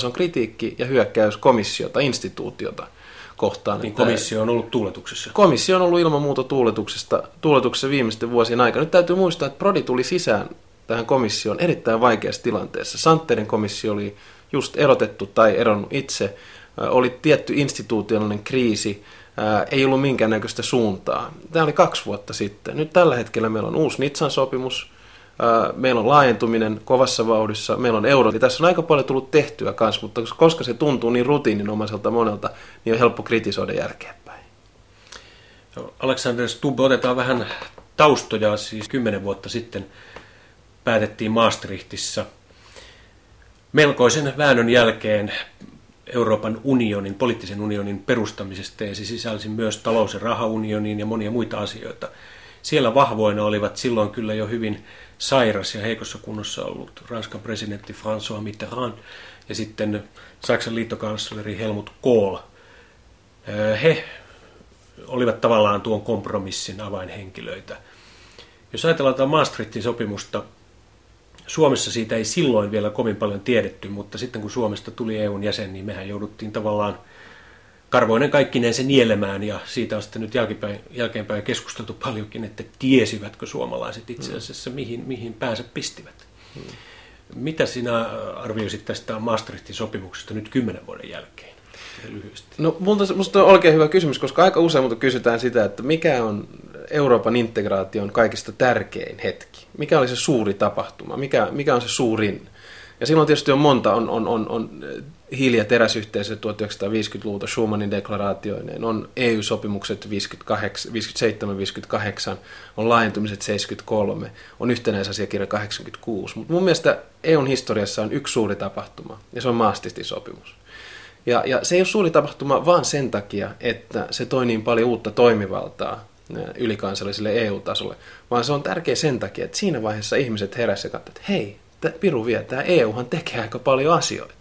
Se on kritiikki ja hyökkäys komissiota, instituutiota kohtaan. Niin komissio on ollut tuuletuksessa. Komissio on ollut ilman muuta tuuletuksesta, tuuletuksessa viimeisten vuosien aikana. Nyt täytyy muistaa, että Prodi tuli sisään tähän komissioon erittäin vaikeassa tilanteessa. Santerin komissio oli just erotettu tai eronnut itse. Oli tietty institutionaalinen kriisi, ei ollut minkäännäköistä suuntaa. Tämä oli kaksi vuotta sitten. Nyt tällä hetkellä meillä on uusi Nitsan sopimus, meillä on laajentuminen kovassa vauhdissa, meillä on euro. Eli tässä on aika paljon tullut tehtyä kanssa, mutta koska se tuntuu niin rutiininomaiselta monelta, niin on helppo kritisoida jälkeenpäin. Alexander Stubb, otetaan vähän taustoja. Siis kymmenen vuotta sitten päätettiin Maastrichtissa melkoisen väännön jälkeen Euroopan unionin, poliittisen unionin perustamisesta ja se sisälsi myös talous- ja rahaunionin ja monia muita asioita. Siellä vahvoina olivat silloin kyllä jo hyvin sairas ja heikossa kunnossa ollut Ranskan presidentti François Mitterrand ja sitten Saksan liittokansleri Helmut Kohl. He olivat tavallaan tuon kompromissin avainhenkilöitä. Jos ajatellaan tätä Maastrichtin sopimusta, Suomessa siitä ei silloin vielä kovin paljon tiedetty, mutta sitten kun Suomesta tuli EUn jäsen, niin mehän jouduttiin tavallaan karvoinen kaikkineen se nielemään ja siitä on sitten nyt jälkeenpäin, jälkeenpäin keskusteltu paljonkin, että tiesivätkö suomalaiset itse asiassa mihin, mihin päänsä pistivät. Hmm. Mitä sinä arvioisit tästä Maastrichtin sopimuksesta nyt kymmenen vuoden jälkeen? Lyhyesti. No minusta on oikein hyvä kysymys, koska aika usein mutta kysytään sitä, että mikä on Euroopan integraation kaikista tärkein hetki? Mikä oli se suuri tapahtuma? Mikä, mikä on se suurin? Ja silloin tietysti on monta, on, on, on, on hiili- ja teräsyhteisö 1950-luvulta Schumannin deklaraatioineen, on EU-sopimukset 57-58, on laajentumiset 73, on yhtenäisasiakirja 86. Mutta mun mielestä EUn historiassa on yksi suuri tapahtuma, ja se on Maastrichtin sopimus. Ja, ja se ei ole suuri tapahtuma vaan sen takia, että se toi niin paljon uutta toimivaltaa ylikansalliselle EU-tasolle, vaan se on tärkeä sen takia, että siinä vaiheessa ihmiset heräsivät ja katsoivat, että hei, Piru vie, tämä EUhan tekee aika paljon asioita.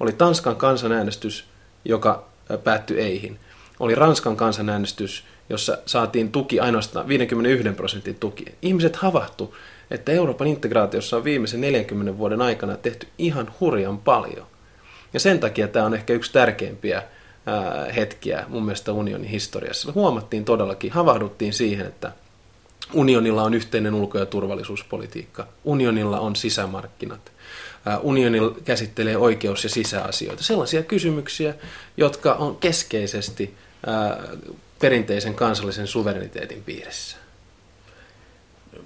Oli Tanskan kansanäänestys, joka päättyi eihin. Oli Ranskan kansanäänestys, jossa saatiin tuki ainoastaan 51 prosentin tuki. Ihmiset havahtu, että Euroopan integraatiossa on viimeisen 40 vuoden aikana tehty ihan hurjan paljon. Ja sen takia tämä on ehkä yksi tärkeimpiä hetkiä mun mielestä unionin historiassa. Huomattiin todellakin, havahduttiin siihen, että unionilla on yhteinen ulko- ja turvallisuuspolitiikka, unionilla on sisämarkkinat, unionilla käsittelee oikeus- ja sisäasioita, sellaisia kysymyksiä, jotka on keskeisesti perinteisen kansallisen suvereniteetin piirissä.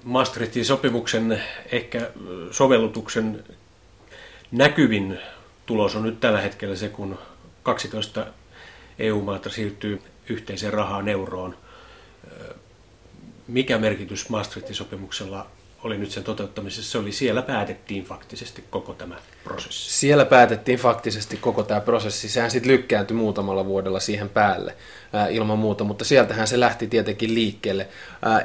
Maastrichtin sopimuksen ehkä sovellutuksen näkyvin tulos on nyt tällä hetkellä se, kun 12 EU-maata siirtyy yhteiseen rahaan euroon. Mikä merkitys Maastrichtin sopimuksella oli nyt sen toteuttamisessa, se oli siellä päätettiin faktisesti koko tämä prosessi. Siellä päätettiin faktisesti koko tämä prosessi. Sehän sitten lykkääntyi muutamalla vuodella siihen päälle ää, ilman muuta, mutta sieltähän se lähti tietenkin liikkeelle.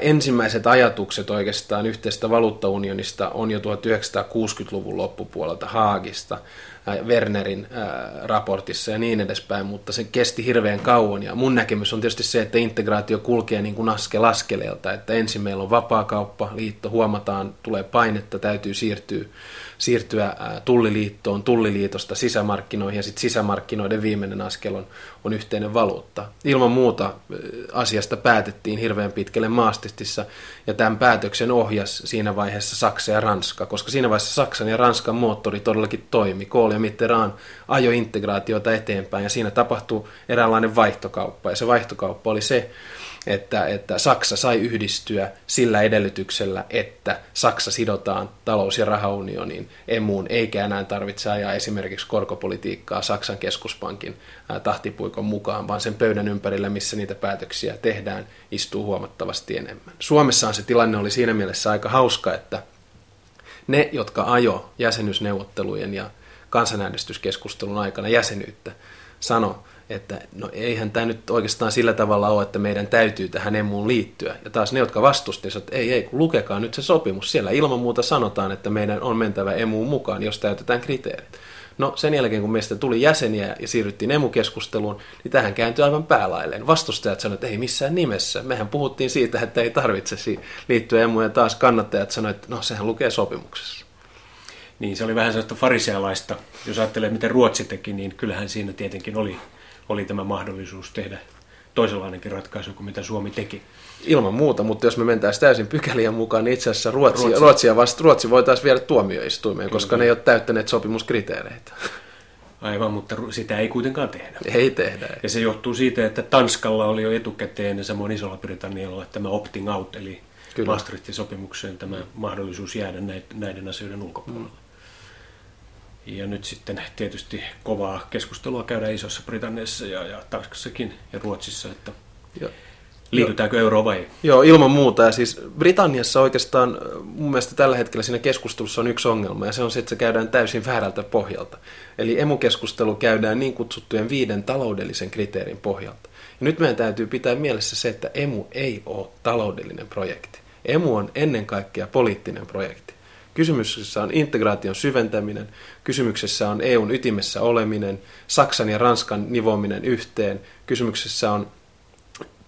Ensimmäiset ajatukset oikeastaan yhteistä valuuttaunionista on jo 1960-luvun loppupuolelta Haagista. Wernerin raportissa ja niin edespäin, mutta se kesti hirveän kauan. Ja mun näkemys on tietysti se, että integraatio kulkee niin kuin askel askeleelta, että ensin meillä on vapaakauppa, liitto, huomataan, tulee painetta, täytyy siirtyä siirtyä tulliliittoon, tulliliitosta sisämarkkinoihin ja sitten sisämarkkinoiden viimeinen askel on, on yhteinen valuutta. Ilman muuta asiasta päätettiin hirveän pitkälle Maastistissa ja tämän päätöksen ohjas siinä vaiheessa Saksa ja Ranska, koska siinä vaiheessa Saksan ja Ranskan moottori todellakin toimi. Kohl ja Mitterrand ajo integraatiota eteenpäin ja siinä tapahtui eräänlainen vaihtokauppa ja se vaihtokauppa oli se, että, että Saksa sai yhdistyä sillä edellytyksellä, että Saksa sidotaan talous- ja rahaunioniin emuun, eikä enää tarvitse ajaa esimerkiksi korkopolitiikkaa Saksan keskuspankin tahtipuikon mukaan, vaan sen pöydän ympärillä, missä niitä päätöksiä tehdään, istuu huomattavasti enemmän. Suomessahan se tilanne oli siinä mielessä aika hauska, että ne, jotka ajo jäsenyysneuvottelujen ja kansanäänestyskeskustelun aikana jäsenyyttä, sano, että no eihän tämä nyt oikeastaan sillä tavalla ole, että meidän täytyy tähän emuun liittyä. Ja taas ne, jotka vastustivat, että ei, ei, kun lukekaa nyt se sopimus. Siellä ilman muuta sanotaan, että meidän on mentävä emuun mukaan, jos täytetään kriteerit. No sen jälkeen, kun meistä tuli jäseniä ja siirryttiin emukeskusteluun, niin tähän kääntyi aivan päälailleen. Vastustajat sanoivat, että ei missään nimessä. Mehän puhuttiin siitä, että ei tarvitse liittyä emuun ja taas kannattajat sanoivat, että no sehän lukee sopimuksessa. Niin se oli vähän sellaista farisealaista. Jos ajattelee, miten Ruotsi teki, niin kyllähän siinä tietenkin oli, oli tämä mahdollisuus tehdä toisenlainenkin ratkaisu kuin mitä Suomi teki. Ilman muuta, mutta jos me mentäisiin täysin pykälien mukaan, niin itse asiassa Ruotsi, Ruotsi. Ruotsia vasta, Ruotsi voitaisiin viedä tuomioistuimeen, Kyllä. koska ne ei ole täyttäneet sopimuskriteereitä. Aivan, mutta sitä ei kuitenkaan tehdä. Ei tehdä. Ja se johtuu siitä, että Tanskalla oli jo etukäteen ja samoin Isolla Britannialla tämä opting out, eli Kyllä. Maastrichtin sopimukseen tämä mahdollisuus jäädä näiden asioiden ulkopuolelle. Mm. Ja nyt sitten tietysti kovaa keskustelua käydään Isossa Britanniassa ja, ja Tanskassakin ja Ruotsissa, että ja. liitytäänkö euroon vai ei. Joo, ilman muuta. Ja siis Britanniassa oikeastaan mun mielestä tällä hetkellä siinä keskustelussa on yksi ongelma, ja se on se, että se käydään täysin väärältä pohjalta. Eli emukeskustelu käydään niin kutsuttujen viiden taloudellisen kriteerin pohjalta. Ja nyt meidän täytyy pitää mielessä se, että emu ei ole taloudellinen projekti. Emu on ennen kaikkea poliittinen projekti. Kysymyksessä on integraation syventäminen, kysymyksessä on EUn ytimessä oleminen, Saksan ja Ranskan nivominen yhteen, kysymyksessä on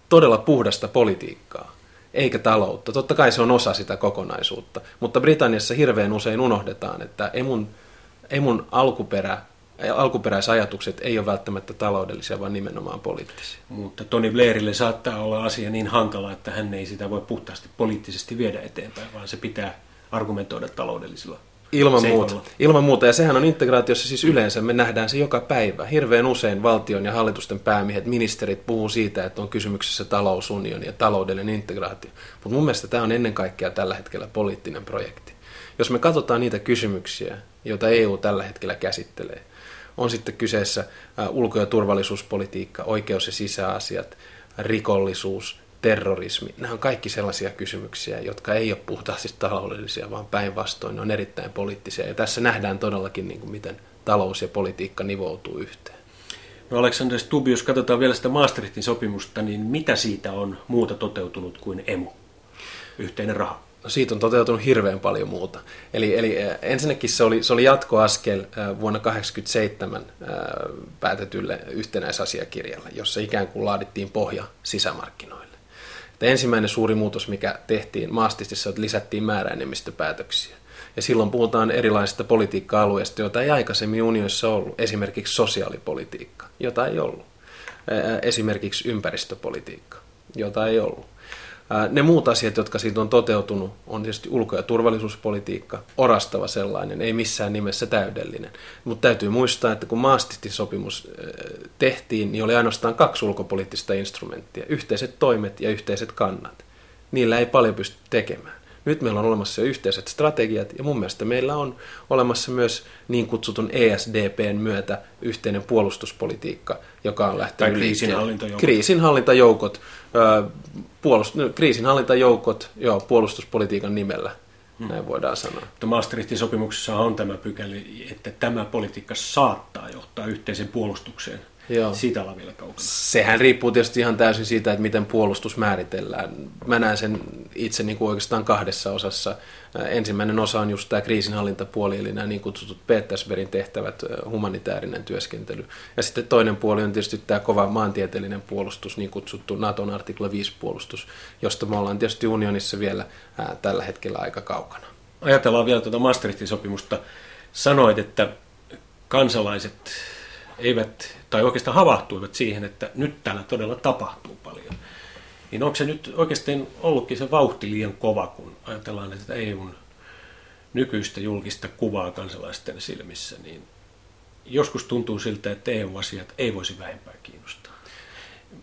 todella puhdasta politiikkaa, eikä taloutta. Totta kai se on osa sitä kokonaisuutta, mutta Britanniassa hirveän usein unohdetaan, että emun, emun alkuperä alkuperäisajatukset ei ole välttämättä taloudellisia, vaan nimenomaan poliittisia. Mutta Tony Blairille saattaa olla asia niin hankala, että hän ei sitä voi puhtaasti poliittisesti viedä eteenpäin, vaan se pitää argumentoida taloudellisilla Ilman muuta. Ilman muuta. Ja sehän on integraatiossa siis yleensä, me nähdään se joka päivä. Hirveän usein valtion ja hallitusten päämiehet, ministerit puhuu siitä, että on kysymyksessä talousunioni ja taloudellinen integraatio. Mutta mun mielestä tämä on ennen kaikkea tällä hetkellä poliittinen projekti. Jos me katsotaan niitä kysymyksiä, joita EU tällä hetkellä käsittelee, on sitten kyseessä ulko- ja turvallisuuspolitiikka, oikeus- ja sisäasiat, rikollisuus, terrorismi. Nämä on kaikki sellaisia kysymyksiä, jotka ei ole puhtaasti taloudellisia, vaan päinvastoin ne on erittäin poliittisia. Ja tässä nähdään todellakin, niin kuin miten talous ja politiikka nivoutuu yhteen. No Aleksander Stubb, jos katsotaan vielä sitä Maastrichtin sopimusta, niin mitä siitä on muuta toteutunut kuin emu, yhteinen raha? No siitä on toteutunut hirveän paljon muuta. Eli, eli ensinnäkin se oli, se oli jatkoaskel vuonna 1987 äh, päätetylle yhtenäisasiakirjalle, jossa ikään kuin laadittiin pohja sisämarkkinoille. Että ensimmäinen suuri muutos, mikä tehtiin maastistissa, että lisättiin määräenemmistöpäätöksiä. Ja silloin puhutaan erilaisista politiikka-alueista, joita ei aikaisemmin unionissa ollut. Esimerkiksi sosiaalipolitiikka, jota ei ollut. Esimerkiksi ympäristöpolitiikka, jota ei ollut. Ne muut asiat, jotka siitä on toteutunut, on tietysti ulko- ja turvallisuuspolitiikka, orastava sellainen, ei missään nimessä täydellinen. Mutta täytyy muistaa, että kun Maastitin sopimus tehtiin, niin oli ainoastaan kaksi ulkopoliittista instrumenttia, yhteiset toimet ja yhteiset kannat. Niillä ei paljon pysty tekemään. Nyt meillä on olemassa jo yhteiset strategiat ja mun mielestä meillä on olemassa myös niin kutsutun ESDPn myötä yhteinen puolustuspolitiikka, joka on lähtenyt tai kriisinhallintajoukot. Kriisinhallintajoukot, puolust- no, kriisinhallintajoukot joo, puolustuspolitiikan nimellä, hmm. näin voidaan sanoa. Mutta Maastrichtin sopimuksessa on tämä pykäli, että tämä politiikka saattaa johtaa yhteisen puolustukseen – Joo. Siitä ollaan vielä kaukana. Sehän riippuu tietysti ihan täysin siitä, että miten puolustus määritellään. Mä näen sen itse niin kuin oikeastaan kahdessa osassa. Ensimmäinen osa on just tämä kriisinhallintapuoli, eli nämä niin kutsutut Petersbergin tehtävät, humanitaarinen työskentely. Ja sitten toinen puoli on tietysti tämä kova maantieteellinen puolustus, niin kutsuttu Naton artikla 5 puolustus, josta me ollaan tietysti unionissa vielä ää, tällä hetkellä aika kaukana. Ajatellaan vielä tuota Maastrichtin sopimusta. Sanoit, että kansalaiset eivät, tai oikeastaan havahtuivat siihen, että nyt täällä todella tapahtuu paljon. Niin onko se nyt oikeastaan ollutkin se vauhti liian kova, kun ajatellaan että EUn nykyistä julkista kuvaa kansalaisten silmissä, niin joskus tuntuu siltä, että EU-asiat ei voisi vähempää kiinnostaa.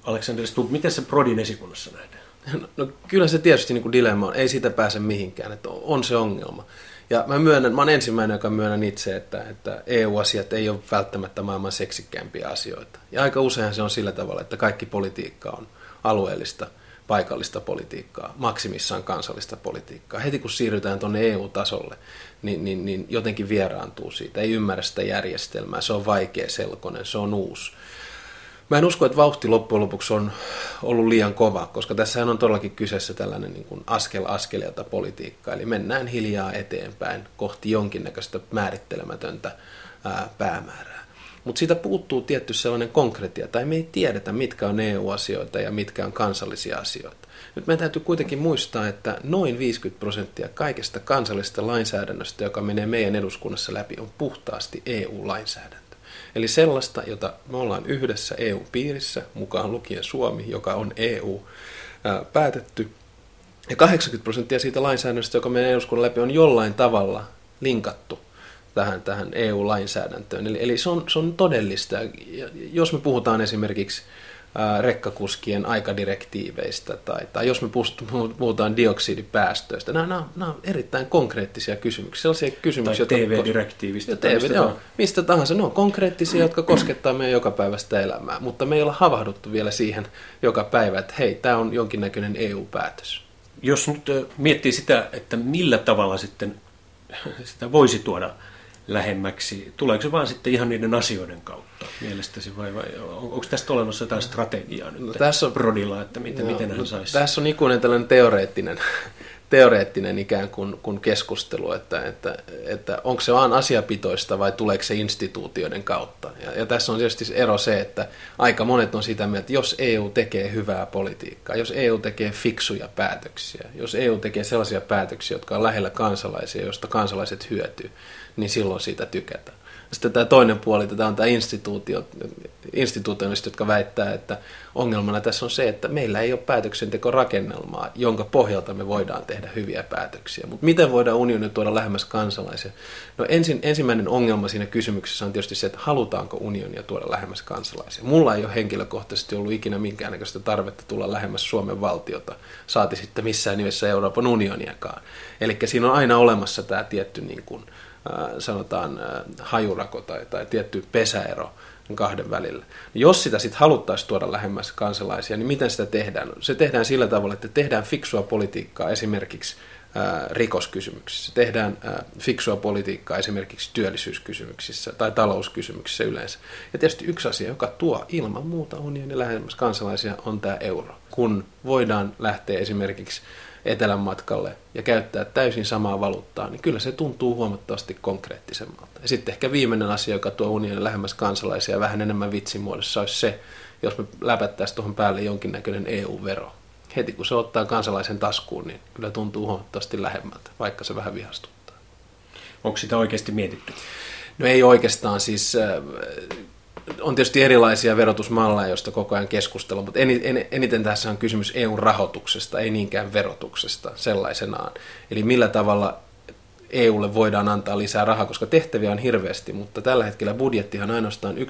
Aleksander Stubb, miten se Prodin esikunnassa nähdään? No, no kyllä se tietysti niin kuin dilemma on, ei siitä pääse mihinkään, että on se ongelma. Ja mä myönnän, mä olen ensimmäinen, joka myönnän itse, että, että EU-asiat ei ole välttämättä maailman seksikkäämpiä asioita. Ja aika usein se on sillä tavalla, että kaikki politiikka on alueellista, paikallista politiikkaa, maksimissaan kansallista politiikkaa. Heti kun siirrytään tuonne EU-tasolle, niin, niin, niin jotenkin vieraantuu siitä, ei ymmärrä sitä järjestelmää, se on vaikea selkonen, se on uusi. Mä en usko, että vauhti loppujen lopuksi on ollut liian kova, koska tässä on todellakin kyseessä tällainen niin kuin askel askeleelta politiikka. Eli mennään hiljaa eteenpäin kohti jonkinnäköistä määrittelemätöntä ää, päämäärää. mutta siitä puuttuu tietty sellainen konkretia, tai me ei tiedetä, mitkä on EU-asioita ja mitkä on kansallisia asioita. Nyt meidän täytyy kuitenkin muistaa, että noin 50 prosenttia kaikesta kansallisesta lainsäädännöstä, joka menee meidän eduskunnassa läpi, on puhtaasti EU-lainsäädäntö. Eli sellaista, jota me ollaan yhdessä EU-piirissä, mukaan lukien Suomi, joka on EU-päätetty. Ja 80 prosenttia siitä lainsäädännöstä, joka menee eduskunnan läpi, on jollain tavalla linkattu tähän, tähän EU-lainsäädäntöön. Eli, eli se, on, se on todellista. Ja jos me puhutaan esimerkiksi rekkakuskien aikadirektiiveistä tai, tai jos me puhutaan dioksidipäästöistä. Nämä, nämä, nämä on erittäin konkreettisia kysymyksiä. Sellaisia kysymyksiä, tai TV-direktiivistä. TV, mistä, joo, mistä tahansa. Ne on konkreettisia, jotka koskettaa meidän jokapäiväistä elämää, mutta me ei olla havahduttu vielä siihen joka päivä, että hei, tämä on jonkinnäköinen EU-päätös. Jos nyt miettii sitä, että millä tavalla sitten sitä voisi tuoda lähemmäksi? Tuleeko se vaan sitten ihan niiden asioiden kautta mielestäsi vai, vai onko tästä olemassa jotain strategiaa nyt no, tässä on, Brodilla, että miten, no, miten hän no, saisi? Tässä on ikuinen tällainen teoreettinen, teoreettinen ikään kuin, kuin keskustelu, että, että, että onko se vaan asiapitoista vai tuleeko se instituutioiden kautta. Ja, ja tässä on tietysti ero se, että aika monet on sitä mieltä, että jos EU tekee hyvää politiikkaa, jos EU tekee fiksuja päätöksiä, jos EU tekee sellaisia päätöksiä, jotka on lähellä kansalaisia, joista kansalaiset hyötyy, niin silloin siitä tykätään. Sitten tämä toinen puoli, tämä on tämä instituutio, instituutioista, jotka väittää, että ongelmana tässä on se, että meillä ei ole päätöksentekorakennelmaa, jonka pohjalta me voidaan tehdä hyviä päätöksiä. Mutta miten voidaan unioni tuoda lähemmäs kansalaisia? No ensin, ensimmäinen ongelma siinä kysymyksessä on tietysti se, että halutaanko unionia tuoda lähemmäs kansalaisia. Mulla ei ole henkilökohtaisesti ollut ikinä minkäännäköistä tarvetta tulla lähemmäs Suomen valtiota, saati sitten missään nimessä Euroopan unioniakaan. Eli siinä on aina olemassa tämä tietty niin kuin, sanotaan hajurako tai, tai tietty pesäero kahden välillä. Jos sitä sitten haluttaisiin tuoda lähemmäs kansalaisia, niin miten sitä tehdään? Se tehdään sillä tavalla, että tehdään fiksua politiikkaa esimerkiksi rikoskysymyksissä. Tehdään fiksua politiikkaa esimerkiksi työllisyyskysymyksissä tai talouskysymyksissä yleensä. Ja tietysti yksi asia, joka tuo ilman muuta unionin lähemmäs kansalaisia, on tämä euro. Kun voidaan lähteä esimerkiksi etelän matkalle ja käyttää täysin samaa valuuttaa, niin kyllä se tuntuu huomattavasti konkreettisemmalta. Ja sitten ehkä viimeinen asia, joka tuo unionin lähemmäs kansalaisia vähän enemmän vitsin muodossa, olisi se, jos me läpättäisiin tuohon päälle jonkinnäköinen EU-vero. Heti kun se ottaa kansalaisen taskuun, niin kyllä tuntuu huomattavasti lähemmältä, vaikka se vähän vihastuttaa. Onko sitä oikeasti mietitty? No ei oikeastaan, siis äh, on tietysti erilaisia verotusmalleja, joista koko ajan keskustellaan, mutta eniten tässä on kysymys EUn rahoituksesta, ei niinkään verotuksesta sellaisenaan. Eli millä tavalla EUlle voidaan antaa lisää rahaa, koska tehtäviä on hirveästi, mutta tällä hetkellä budjettihan on ainoastaan 1,19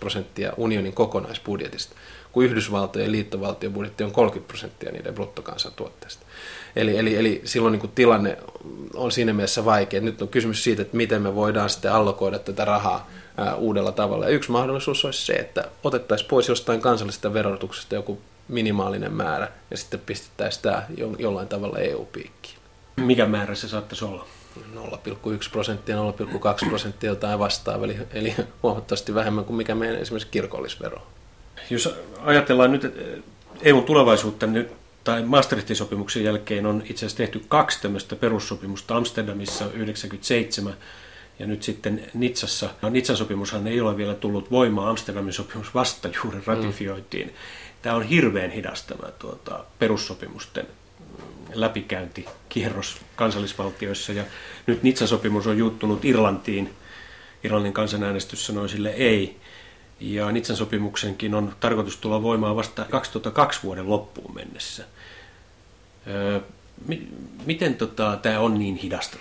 prosenttia unionin kokonaisbudjetista, kun Yhdysvaltojen liittovaltiobudjetti on 30 prosenttia niiden bruttokansantuotteesta. Eli, eli, eli silloin niin tilanne on siinä mielessä vaikea. Nyt on kysymys siitä, että miten me voidaan sitten allokoida tätä rahaa uudella tavalla. Ja yksi mahdollisuus olisi se, että otettaisiin pois jostain kansallisesta verotuksesta joku minimaalinen määrä ja sitten pistettäisiin tämä jollain tavalla EU-piikkiin. Mikä määrä se saattaisi olla? 0,1 prosenttia, 0,2 prosenttia jotain vastaavaa, eli, eli huomattavasti vähemmän kuin mikä meidän esimerkiksi kirkollisvero. Jos ajatellaan nyt EUn tulevaisuutta nyt, tai Maastrichtin sopimuksen jälkeen on itse asiassa tehty kaksi tämmöistä perussopimusta Amsterdamissa 97 ja nyt sitten Nitsassa, no Nitsan sopimushan ei ole vielä tullut voimaan, Amsterdamin sopimus vasta juuri ratifioitiin. Mm. Tämä on hirveän hidas tämä tuota, perussopimusten läpikäyntikierros kansallisvaltioissa. Ja nyt Nitsan sopimus on juuttunut Irlantiin. Irlannin kansanäänestys sanoi sille ei. Ja Nitsan sopimuksenkin on tarkoitus tulla voimaan vasta 2002 vuoden loppuun mennessä. Öö, miten tota, tämä on niin hidasta?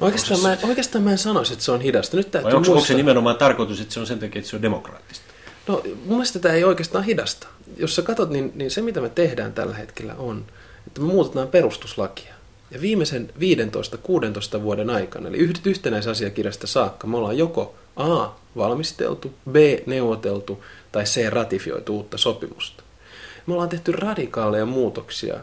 No oikeastaan, mä, oikeastaan mä en sanoisi, että se on hidasta. Nyt Vai onko, onko se nimenomaan tarkoitus, että se on sen takia, että se on demokraattista? No mun mielestä tämä ei oikeastaan hidasta. Jos sä katsot, niin, niin se mitä me tehdään tällä hetkellä on, että me muutetaan perustuslakia. Ja viimeisen 15-16 vuoden aikana, eli yhtenäisasiakirjasta saakka, me ollaan joko A. valmisteltu, B. neuvoteltu tai C. ratifioitu uutta sopimusta. Me ollaan tehty radikaaleja muutoksia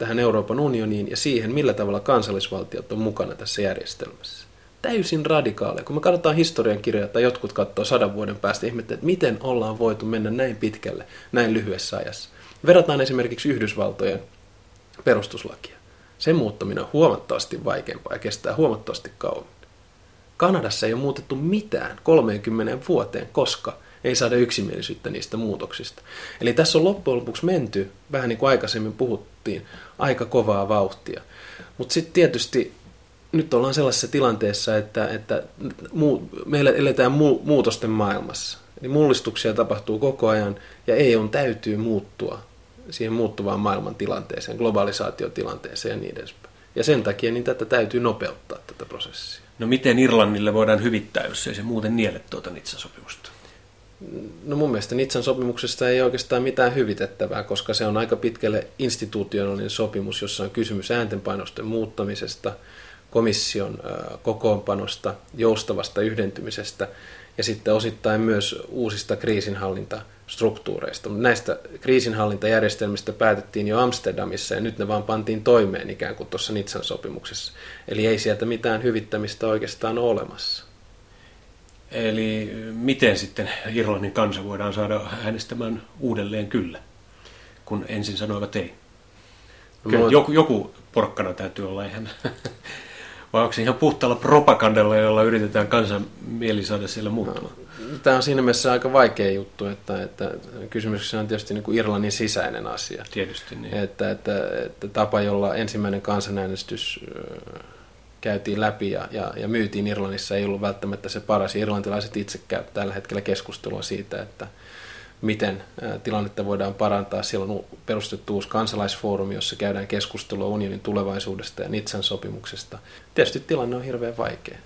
tähän Euroopan unioniin ja siihen, millä tavalla kansallisvaltiot on mukana tässä järjestelmässä. Täysin radikaaleja. Kun me katsotaan historian kirjoja tai jotkut katsoo sadan vuoden päästä ihmettä, että miten ollaan voitu mennä näin pitkälle näin lyhyessä ajassa. Verrataan esimerkiksi Yhdysvaltojen perustuslakia. Sen muuttaminen on huomattavasti vaikeampaa ja kestää huomattavasti kauemmin. Kanadassa ei ole muutettu mitään 30 vuoteen, koska ei saada yksimielisyyttä niistä muutoksista. Eli tässä on loppujen lopuksi menty, vähän niin kuin aikaisemmin puhuttiin, aika kovaa vauhtia. Mutta sitten tietysti nyt ollaan sellaisessa tilanteessa, että, että muu, meillä eletään mu, muutosten maailmassa. Eli mullistuksia tapahtuu koko ajan ja EU täytyy muuttua siihen muuttuvaan maailman tilanteeseen, globalisaatiotilanteeseen ja niin edespäin. Ja sen takia niin tätä täytyy nopeuttaa tätä prosessia. No miten Irlannille voidaan hyvittää, jos ei se muuten niele tuota Nitsan sopimusta? No mun mielestä Nitsan sopimuksesta ei oikeastaan mitään hyvitettävää, koska se on aika pitkälle institutionaalinen sopimus, jossa on kysymys ääntenpainosten muuttamisesta, komission kokoonpanosta, joustavasta yhdentymisestä ja sitten osittain myös uusista kriisinhallintastruktuureista. Näistä kriisinhallintajärjestelmistä päätettiin jo Amsterdamissa ja nyt ne vaan pantiin toimeen ikään kuin tuossa Nitsan sopimuksessa. Eli ei sieltä mitään hyvittämistä oikeastaan ole olemassa. Eli miten sitten Irlannin kansa voidaan saada äänestämään uudelleen kyllä, kun ensin sanoivat ei? Kyllä, joku, joku porkkana täytyy olla, eihän vai onko se ihan puhtaalla propagandalla, jolla yritetään kansan mieli saada siellä muuttumaan? No, tämä on siinä mielessä aika vaikea juttu, että, että kysymyksessä on tietysti niin kuin Irlannin sisäinen asia. Tietysti niin. Että, että, että tapa, jolla ensimmäinen kansanäänestys käytiin läpi ja, ja, ja myytiin Irlannissa ei ollut välttämättä se paras. Irlantilaiset itse käyvät tällä hetkellä keskustelua siitä, että miten tilannetta voidaan parantaa. Siellä on perustettu uusi kansalaisfoorumi, jossa käydään keskustelua unionin tulevaisuudesta ja Nitsan sopimuksesta. Tietysti tilanne on hirveän vaikea.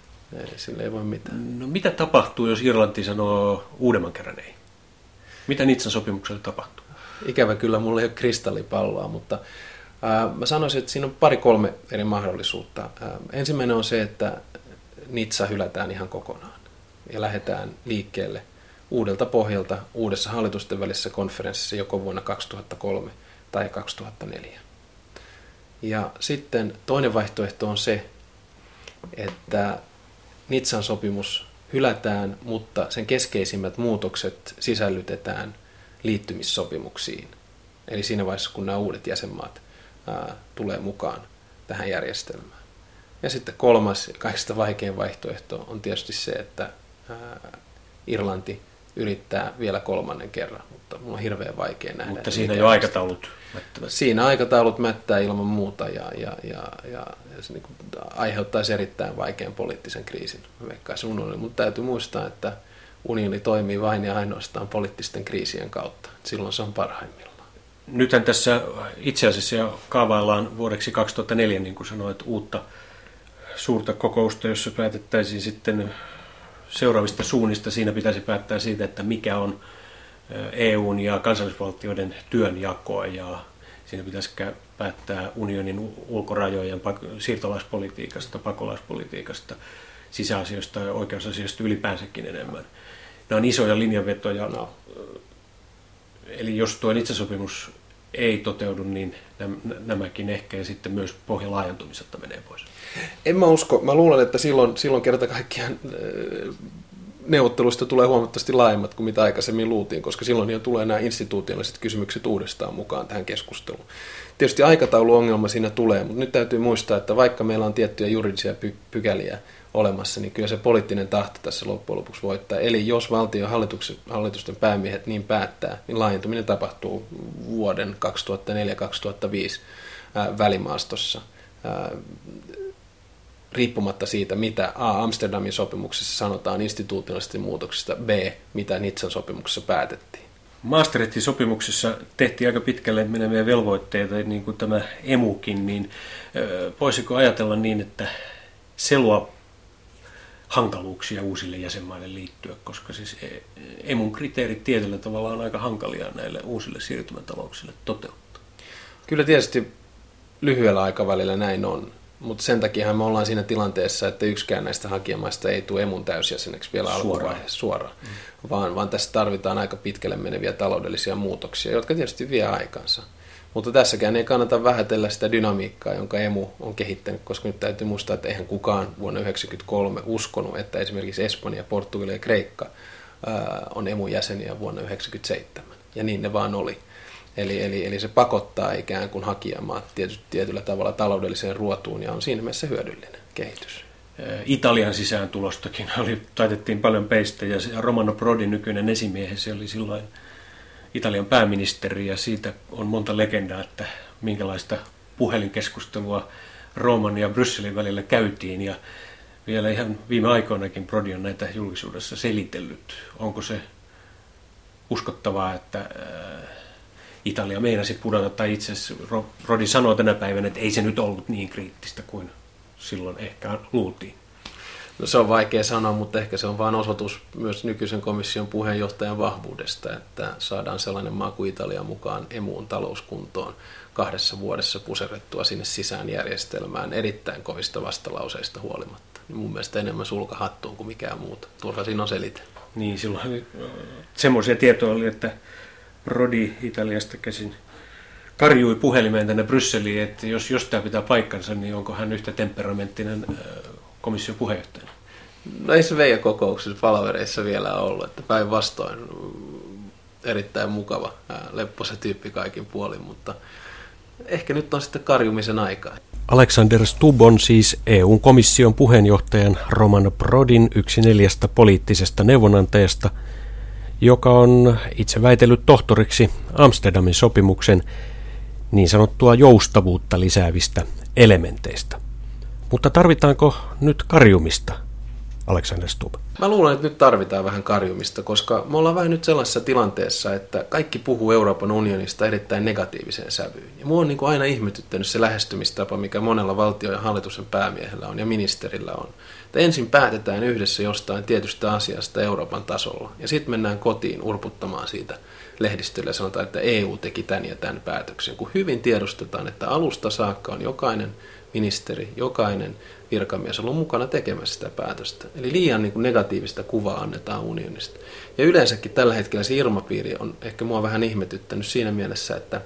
Sille ei voi mitään. No mitä tapahtuu, jos Irlanti sanoo uudemman kerran ei? Mitä Nitsan sopimukselle tapahtuu? Ikävä kyllä, mulla ei ole kristallipalloa, mutta mä sanoisin, että siinä on pari-kolme eri mahdollisuutta. Ensimmäinen on se, että Nitsa hylätään ihan kokonaan ja lähdetään liikkeelle – uudelta pohjalta uudessa hallitusten välisessä konferenssissa joko vuonna 2003 tai 2004. Ja sitten toinen vaihtoehto on se, että Nitsan sopimus hylätään, mutta sen keskeisimmät muutokset sisällytetään liittymissopimuksiin. Eli siinä vaiheessa, kun nämä uudet jäsenmaat ää, tulee mukaan tähän järjestelmään. Ja sitten kolmas, kaikista vaikein vaihtoehto on tietysti se, että ää, Irlanti yrittää vielä kolmannen kerran, mutta mulla on hirveän vaikea nähdä. Mutta siinä jo aikataulut mättävät. Siinä aikataulut mättää ilman muuta ja, ja, ja, ja, ja se niin kuin aiheuttaisi erittäin vaikean poliittisen kriisin, veikkaisin unioni. Mutta täytyy muistaa, että unioni toimii vain ja ainoastaan poliittisten kriisien kautta. Silloin se on parhaimmillaan. Nythän tässä itse asiassa kaavaillaan vuodeksi 2004, niin kuin sanoit, uutta suurta kokousta, jossa päätettäisiin sitten seuraavista suunnista siinä pitäisi päättää siitä, että mikä on EUn ja kansallisvaltioiden työnjakoa ja siinä pitäisi päättää unionin ulkorajojen siirtolaispolitiikasta, pakolaispolitiikasta, sisäasioista ja oikeusasioista ylipäänsäkin enemmän. Nämä on isoja linjanvetoja. No. Eli jos tuo itsesopimus ei toteudu, niin nämäkin ehkä ja sitten myös pohja laajentumisesta menee pois. En mä usko. Mä luulen, että silloin, silloin kerta kaikkiaan äh, neuvotteluista tulee huomattavasti laajemmat kuin mitä aikaisemmin luultiin, koska silloin jo tulee nämä instituutionaaliset kysymykset uudestaan mukaan tähän keskusteluun. Tietysti aikatauluongelma siinä tulee, mutta nyt täytyy muistaa, että vaikka meillä on tiettyjä juridisia py- pykäliä olemassa, niin kyllä se poliittinen tahto tässä loppujen lopuksi voittaa. Eli jos valtion hallitusten päämiehet niin päättää, niin laajentuminen tapahtuu vuoden 2004-2005 välimaastossa riippumatta siitä, mitä A. Amsterdamin sopimuksessa sanotaan instituutionaalisista muutoksista, B. mitä Nitsan sopimuksessa päätettiin. Maastrichtin sopimuksessa tehtiin aika pitkälle meneviä velvoitteita, niin kuin tämä emukin, niin voisiko ajatella niin, että se luo hankaluuksia uusille jäsenmaille liittyä, koska siis e, emun kriteerit tietyllä tavalla on aika hankalia näille uusille siirtymätalouksille toteuttaa. Kyllä tietysti lyhyellä aikavälillä näin on. Mutta sen takia me ollaan siinä tilanteessa, että yksikään näistä hakijamaista ei tule emun täysjäseneksi vielä alkuvaiheessa suoraan, mm. vaan, vaan tässä tarvitaan aika pitkälle meneviä taloudellisia muutoksia, jotka tietysti vie aikansa. Mutta tässäkään ei kannata vähätellä sitä dynamiikkaa, jonka emu on kehittänyt, koska nyt täytyy muistaa, että eihän kukaan vuonna 1993 uskonut, että esimerkiksi Espanja, Portugali ja Kreikka on emun jäseniä vuonna 1997. Ja niin ne vaan oli. Eli, eli, eli se pakottaa ikään kuin hakijamaat tietyllä tavalla taloudelliseen ruotuun ja on siinä mielessä hyödyllinen kehitys. Italian sisään tulostakin oli, taitettiin paljon peistä ja Romano Prodi, nykyinen esimiehe, se oli silloin Italian pääministeri ja siitä on monta legendaa, että minkälaista puhelinkeskustelua Rooman ja Brysselin välillä käytiin ja vielä ihan viime aikoinakin Prodi on näitä julkisuudessa selitellyt. Onko se uskottavaa, että äh, Italia meinasi pudota, tai itse asiassa Rodi sanoo tänä päivänä, että ei se nyt ollut niin kriittistä kuin silloin ehkä luultiin. No se on vaikea sanoa, mutta ehkä se on vain osoitus myös nykyisen komission puheenjohtajan vahvuudesta, että saadaan sellainen maa kuin Italia mukaan emuun talouskuntoon kahdessa vuodessa puserrettua sinne sisään järjestelmään erittäin kovista vastalauseista huolimatta. Niin mun mielestä enemmän sulka hattuun kuin mikään muuta. Turha siinä on selitellä. Niin, silloin semmoisia tietoja oli, että Rodi Italiasta käsin karjui puhelimeen tänne Brysseliin, että jos, jos tämä pitää paikkansa, niin onko hän yhtä temperamenttinen komission puheenjohtajana? No ei se Veija kokouksissa palavereissa vielä ollut, että päinvastoin erittäin mukava, lepposa tyyppi kaikin puolin, mutta ehkä nyt on sitten karjumisen aikaa. Alexander Stubb on siis eu komission puheenjohtajan Roman Prodin yksi neljästä poliittisesta neuvonantajasta, joka on itse väitellyt tohtoriksi Amsterdamin sopimuksen niin sanottua joustavuutta lisäävistä elementeistä. Mutta tarvitaanko nyt karjumista, Alexander Stubb? Mä luulen, että nyt tarvitaan vähän karjumista, koska me ollaan vähän nyt sellaisessa tilanteessa, että kaikki puhuu Euroopan unionista erittäin negatiiviseen sävyyn. Ja mua on niin kuin aina ihmetyttänyt se lähestymistapa, mikä monella valtio- ja hallituksen päämiehellä on ja ministerillä on. Että ensin päätetään yhdessä jostain tietystä asiasta Euroopan tasolla ja sitten mennään kotiin urputtamaan siitä lehdistölle ja sanotaan, että EU teki tämän ja tämän päätöksen, kun hyvin tiedostetaan, että alusta saakka on jokainen ministeri, jokainen virkamies ollut mukana tekemässä sitä päätöstä. Eli liian niin kuin negatiivista kuvaa annetaan unionista. Ja yleensäkin tällä hetkellä se ilmapiiri on ehkä mua vähän ihmetyttänyt siinä mielessä, että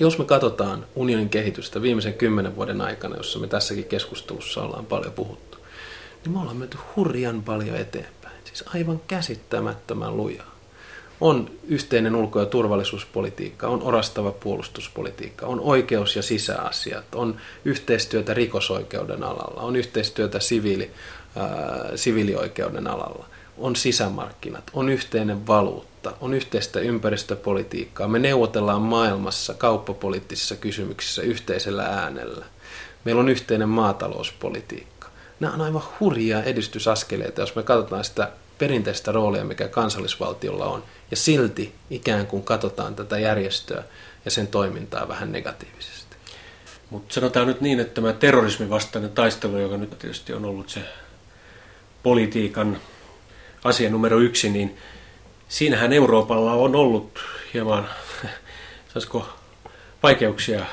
jos me katsotaan unionin kehitystä viimeisen kymmenen vuoden aikana, jossa me tässäkin keskustelussa ollaan paljon puhuttu, niin me ollaan menty hurjan paljon eteenpäin. Siis aivan käsittämättömän lujaa on yhteinen ulko- ja turvallisuuspolitiikka, on orastava puolustuspolitiikka, on oikeus- ja sisäasiat, on yhteistyötä rikosoikeuden alalla, on yhteistyötä siviili, äh, siviilioikeuden alalla, on sisämarkkinat, on yhteinen valuutta, on yhteistä ympäristöpolitiikkaa. Me neuvotellaan maailmassa kauppapoliittisissa kysymyksissä yhteisellä äänellä. Meillä on yhteinen maatalouspolitiikka. Nämä on aivan hurjia edistysaskeleita, jos me katsotaan sitä perinteistä roolia, mikä kansallisvaltiolla on, ja silti ikään kuin katsotaan tätä järjestöä ja sen toimintaa vähän negatiivisesti. Mutta sanotaan nyt niin, että tämä terrorismin vastainen taistelu, joka nyt tietysti on ollut se politiikan asia numero yksi, niin siinähän Euroopalla on ollut hieman, saisiko, vaikeuksia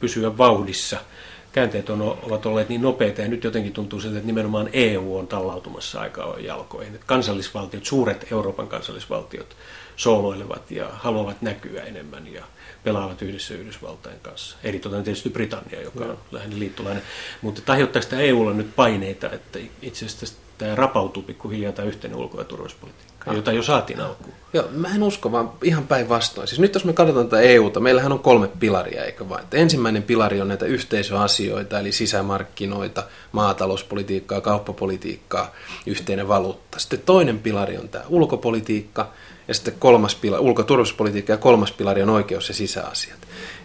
pysyä vauhdissa – käänteet on, ovat olleet niin nopeita ja nyt jotenkin tuntuu siltä, että nimenomaan EU on tallautumassa aika jalkoihin. Että kansallisvaltiot, suuret Euroopan kansallisvaltiot sooloilevat ja haluavat näkyä enemmän ja pelaavat yhdessä Yhdysvaltain kanssa. Eritoten tietysti Britannia, joka on lähinnä liittolainen. Mutta taiheuttaako sitä EUlla nyt paineita, että itse asiassa tämä rapautuu pikkuhiljaa tämä yhteinen ulko- ja turvallisuuspolitiikka, jota jo saatiin alkuun? Joo, mä en usko, vaan ihan päinvastoin. Siis nyt jos me katsotaan tätä EUta, meillähän on kolme pilaria, eikö vain? Ensimmäinen pilari on näitä yhteisöasioita, eli sisämarkkinoita, maatalouspolitiikkaa, kauppapolitiikkaa, yhteinen valuutta. Sitten toinen pilari on tämä ulkopolitiikka, ja sitten kolmas pilari, ulko- ja ja kolmas pilari on oikeus- ja sisäasiat.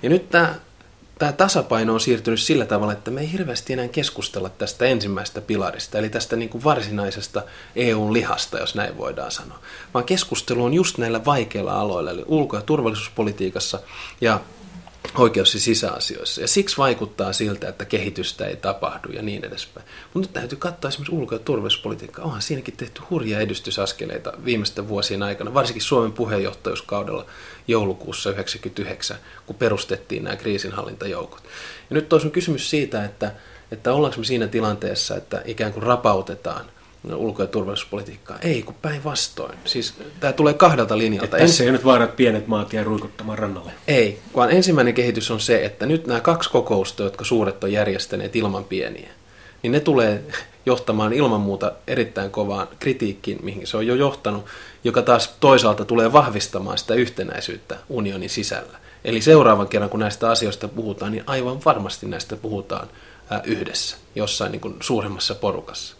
Ja nyt tämä tämä tasapaino on siirtynyt sillä tavalla, että me ei hirveästi enää keskustella tästä ensimmäisestä pilarista, eli tästä niin kuin varsinaisesta EUn lihasta, jos näin voidaan sanoa, vaan keskustelu on just näillä vaikeilla aloilla, eli ulko- ja turvallisuuspolitiikassa ja oikeus- ja sisäasioissa. Ja siksi vaikuttaa siltä, että kehitystä ei tapahdu ja niin edespäin. Mutta nyt täytyy katsoa esimerkiksi ulko- ja turvallisuuspolitiikkaa. Onhan siinäkin tehty hurjia edistysaskeleita viimeisten vuosien aikana, varsinkin Suomen puheenjohtajuuskaudella joulukuussa 1999, kun perustettiin nämä kriisinhallintajoukot. Ja nyt on kysymys siitä, että, että ollaanko me siinä tilanteessa, että ikään kuin rapautetaan ulko- ja turvallisuuspolitiikkaa. Ei, kun päinvastoin. Siis tämä tulee kahdelta linjalta. Tässä ei nyt vaara pienet maat jää ruikuttamaan rannalle. Ei, vaan ensimmäinen kehitys on se, että nyt nämä kaksi kokousta, jotka suuret on järjestäneet ilman pieniä, niin ne tulee johtamaan ilman muuta erittäin kovaan kritiikkiin, mihin se on jo johtanut, joka taas toisaalta tulee vahvistamaan sitä yhtenäisyyttä unionin sisällä. Eli seuraavan kerran, kun näistä asioista puhutaan, niin aivan varmasti näistä puhutaan yhdessä, jossain niin kuin suuremmassa porukassa.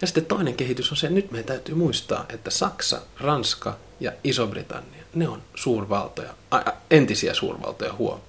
Ja sitten toinen kehitys on se, että nyt meidän täytyy muistaa, että Saksa, Ranska ja Iso-Britannia, ne on suurvaltoja, entisiä suurvaltoja huom.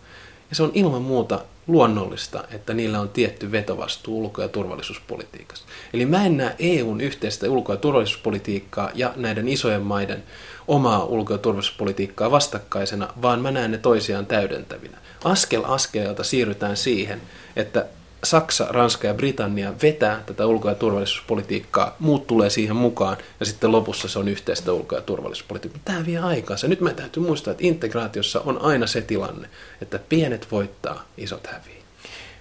Ja se on ilman muuta luonnollista, että niillä on tietty vetovastuu ulko- ja turvallisuuspolitiikassa. Eli mä en näe EUn yhteistä ulko- ja turvallisuuspolitiikkaa ja näiden isojen maiden omaa ulko- ja turvallisuuspolitiikkaa vastakkaisena, vaan mä näen ne toisiaan täydentävinä. Askel askeleelta siirrytään siihen, että Saksa, Ranska ja Britannia vetää tätä ulko- ja turvallisuuspolitiikkaa, muut tulee siihen mukaan ja sitten lopussa se on yhteistä ulko- ja turvallisuuspolitiikkaa. Tämä vie aikansa. Nyt meidän täytyy muistaa, että integraatiossa on aina se tilanne, että pienet voittaa, isot häviää.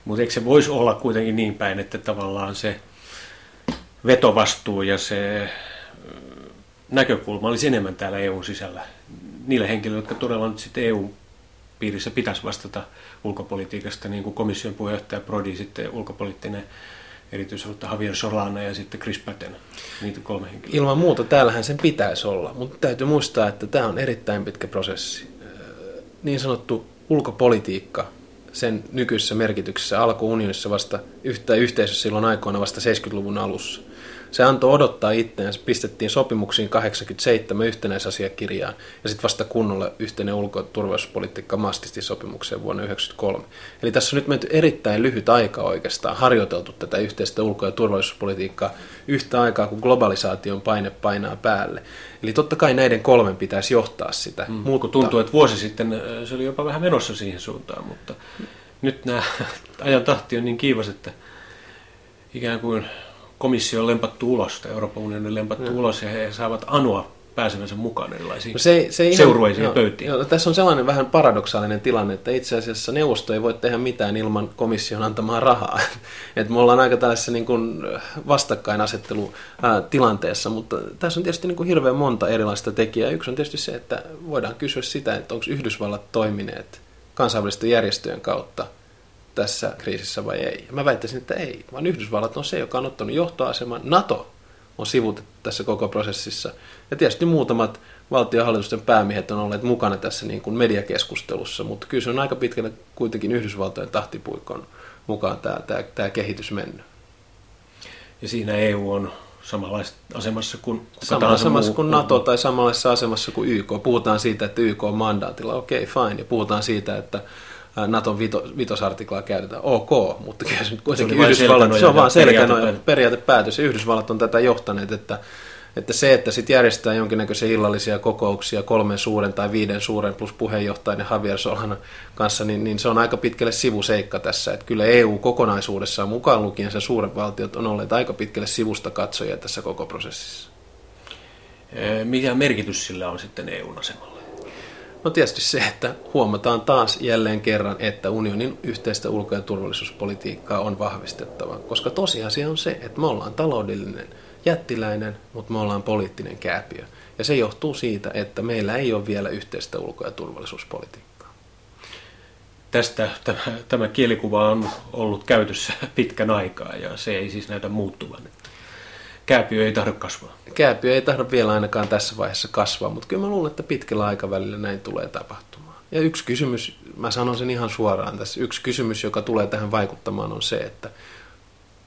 Mutta eikö se voisi olla kuitenkin niin päin, että tavallaan se vetovastuu ja se näkökulma olisi enemmän täällä EUn sisällä niille henkilöille, jotka todella nyt sitten EU piirissä pitäisi vastata ulkopolitiikasta, niin kuin komission puheenjohtaja Prodi, sitten ulkopoliittinen erityisjohtaja Javier Solana ja sitten Chris Patten, niitä kolme henkilöä. Ilman muuta täällähän sen pitäisi olla, mutta täytyy muistaa, että tämä on erittäin pitkä prosessi. Niin sanottu ulkopolitiikka sen nykyisessä merkityksessä alkoi unionissa vasta yhtä yhteisössä silloin aikoina vasta 70-luvun alussa. Se antoi odottaa itseään, pistettiin sopimuksiin 87 yhtenäisasiakirjaan ja sitten vasta kunnolla yhteinen ulko- ja turvallisuuspolitiikka mastisti sopimukseen vuonna 1993. Eli tässä on nyt menty erittäin lyhyt aika oikeastaan harjoiteltu tätä yhteistä ulko- ja turvallisuuspolitiikkaa yhtä aikaa, kun globalisaation paine painaa päälle. Eli totta kai näiden kolmen pitäisi johtaa sitä. Mm, mutta tuntuu, että vuosi sitten se oli jopa vähän menossa siihen suuntaan, mutta nyt nämä ajan tahti on niin kiivas, että ikään kuin komissio on lempattu ulos, tai Euroopan unioni on lempattu no. ulos, ja he saavat anoa pääsemänsä mukaan erilaisiin no se, se ihan, seurueisiin joo, pöytiin. Joo, tässä on sellainen vähän paradoksaalinen tilanne, että itse asiassa neuvosto ei voi tehdä mitään ilman komission antamaa rahaa. Et me ollaan aika tällaisessa niin kuin vastakkainasettelu tilanteessa, mutta tässä on tietysti niin kuin hirveän monta erilaista tekijää. Yksi on tietysti se, että voidaan kysyä sitä, että onko Yhdysvallat toimineet kansainvälisten järjestöjen kautta – tässä kriisissä vai ei. Ja mä väittäisin, että ei, vaan Yhdysvallat on se, joka on ottanut johtoaseman. NATO on sivutettu tässä koko prosessissa. Ja tietysti muutamat valtiohallitusten päämiehet on olleet mukana tässä niin kuin mediakeskustelussa, mutta kyllä se on aika pitkälle kuitenkin Yhdysvaltojen tahtipuikon mukaan tämä, tämä, tämä kehitys mennyt. Ja siinä EU on samanlaisessa asemassa kuin Samassa asemassa muu. kuin NATO tai samanlaisessa asemassa kuin YK. Puhutaan siitä, että YK on mandaatilla, okei, okay, fine. Ja puhutaan siitä, että Naton vito, vitosartiklaa käytetään, ok, mutta kyllä se nyt kuitenkin se Yhdysvallat, se on vaan selkänoja periaatepäätös, ja Yhdysvallat on tätä johtaneet, että, että se, että sitten järjestetään jonkinnäköisiä illallisia kokouksia kolmen suuren tai viiden suuren plus puheenjohtajan ja Javier Solana kanssa, niin, niin se on aika pitkälle sivuseikka tässä, että kyllä EU kokonaisuudessaan mukaan lukien sen suuret valtiot on olleet aika pitkälle sivusta katsojia tässä koko prosessissa. Mikä merkitys sillä on sitten EUn asemalla? No tietysti se, että huomataan taas jälleen kerran, että unionin yhteistä ulko- ja turvallisuuspolitiikkaa on vahvistettava, koska tosiasia on se, että me ollaan taloudellinen jättiläinen, mutta me ollaan poliittinen kääpiö. Ja se johtuu siitä, että meillä ei ole vielä yhteistä ulko- ja turvallisuuspolitiikkaa. Tästä tämä, tämä kielikuva on ollut käytössä pitkän aikaa ja se ei siis näytä muuttuvan. Kääpiö ei tahdo kasvaa. Kääpiö ei tahdo vielä ainakaan tässä vaiheessa kasvaa, mutta kyllä mä luulen, että pitkällä aikavälillä näin tulee tapahtumaan. Ja yksi kysymys, mä sanon sen ihan suoraan tässä, yksi kysymys, joka tulee tähän vaikuttamaan on se, että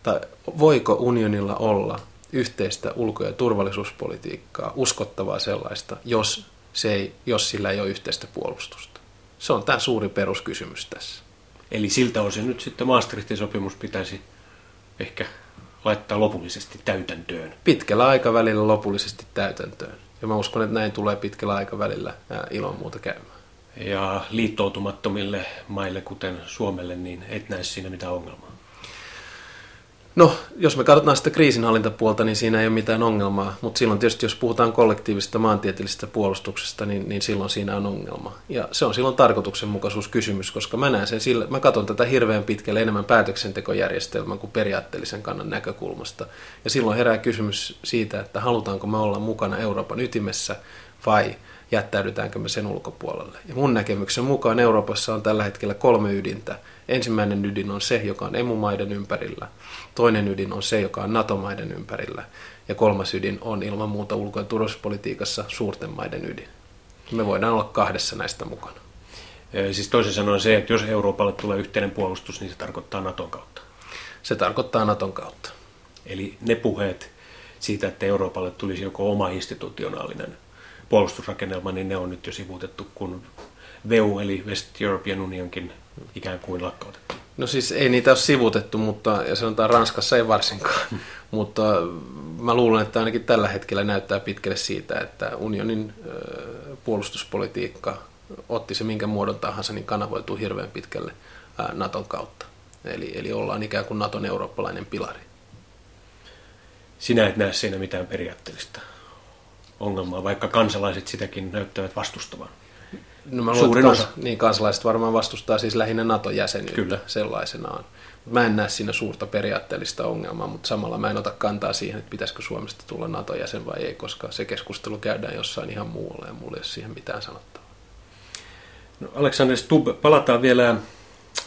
tai voiko unionilla olla yhteistä ulko- ja turvallisuuspolitiikkaa, uskottavaa sellaista, jos, se ei, jos sillä ei ole yhteistä puolustusta. Se on tämä suuri peruskysymys tässä. Eli siltä osin nyt sitten Maastrichtin sopimus pitäisi ehkä laittaa lopullisesti täytäntöön? Pitkällä aikavälillä lopullisesti täytäntöön. Ja mä uskon, että näin tulee pitkällä aikavälillä ilman muuta käymään. Ja liittoutumattomille maille, kuten Suomelle, niin et näe siinä mitään ongelmaa? No, jos me katsotaan sitä kriisinhallintapuolta, niin siinä ei ole mitään ongelmaa, mutta silloin tietysti, jos puhutaan kollektiivisesta maantieteellisestä puolustuksesta, niin, niin silloin siinä on ongelma. Ja se on silloin tarkoituksenmukaisuuskysymys, koska mä näen sen sillä, mä katson tätä hirveän pitkälle enemmän päätöksentekojärjestelmän kuin periaatteellisen kannan näkökulmasta. Ja silloin herää kysymys siitä, että halutaanko me olla mukana Euroopan ytimessä vai jättäydytäänkö me sen ulkopuolelle. Ja mun näkemyksen mukaan Euroopassa on tällä hetkellä kolme ydintä. Ensimmäinen ydin on se, joka on emumaiden ympärillä. Toinen ydin on se, joka on NATO-maiden ympärillä. Ja kolmas ydin on ilman muuta ulko- ja turvallisuuspolitiikassa suurten maiden ydin. Me voidaan olla kahdessa näistä mukana. Siis toisin sanoen se, että jos Euroopalle tulee yhteinen puolustus, niin se tarkoittaa Naton kautta. Se tarkoittaa Naton kautta. Eli ne puheet siitä, että Euroopalle tulisi joko oma institutionaalinen puolustusrakennelma, niin ne on nyt jo sivuutettu, kun VEU eli West European Unionkin ikään kuin lakkautettiin. No siis ei niitä ole sivutettu, mutta ja sanotaan Ranskassa ei varsinkaan. mutta mä luulen, että ainakin tällä hetkellä näyttää pitkälle siitä, että unionin puolustuspolitiikka, otti se minkä muodon tahansa, niin kanavoituu hirveän pitkälle Naton kautta. Eli, eli ollaan ikään kuin Naton eurooppalainen pilari. Sinä et näe siinä mitään periaatteellista ongelmaa, vaikka kansalaiset sitäkin näyttävät vastustavan. No mä Suurin kans, osa. Niin, kansalaiset varmaan vastustaa siis lähinnä NATO-jäsenyyttä Kyllä. sellaisenaan. Mä en näe siinä suurta periaatteellista ongelmaa, mutta samalla mä en ota kantaa siihen, että pitäisikö Suomesta tulla NATO-jäsen vai ei, koska se keskustelu käydään jossain ihan muualla ja mulla ei ole siihen mitään sanottavaa. No, Alexander Stubb, palataan vielä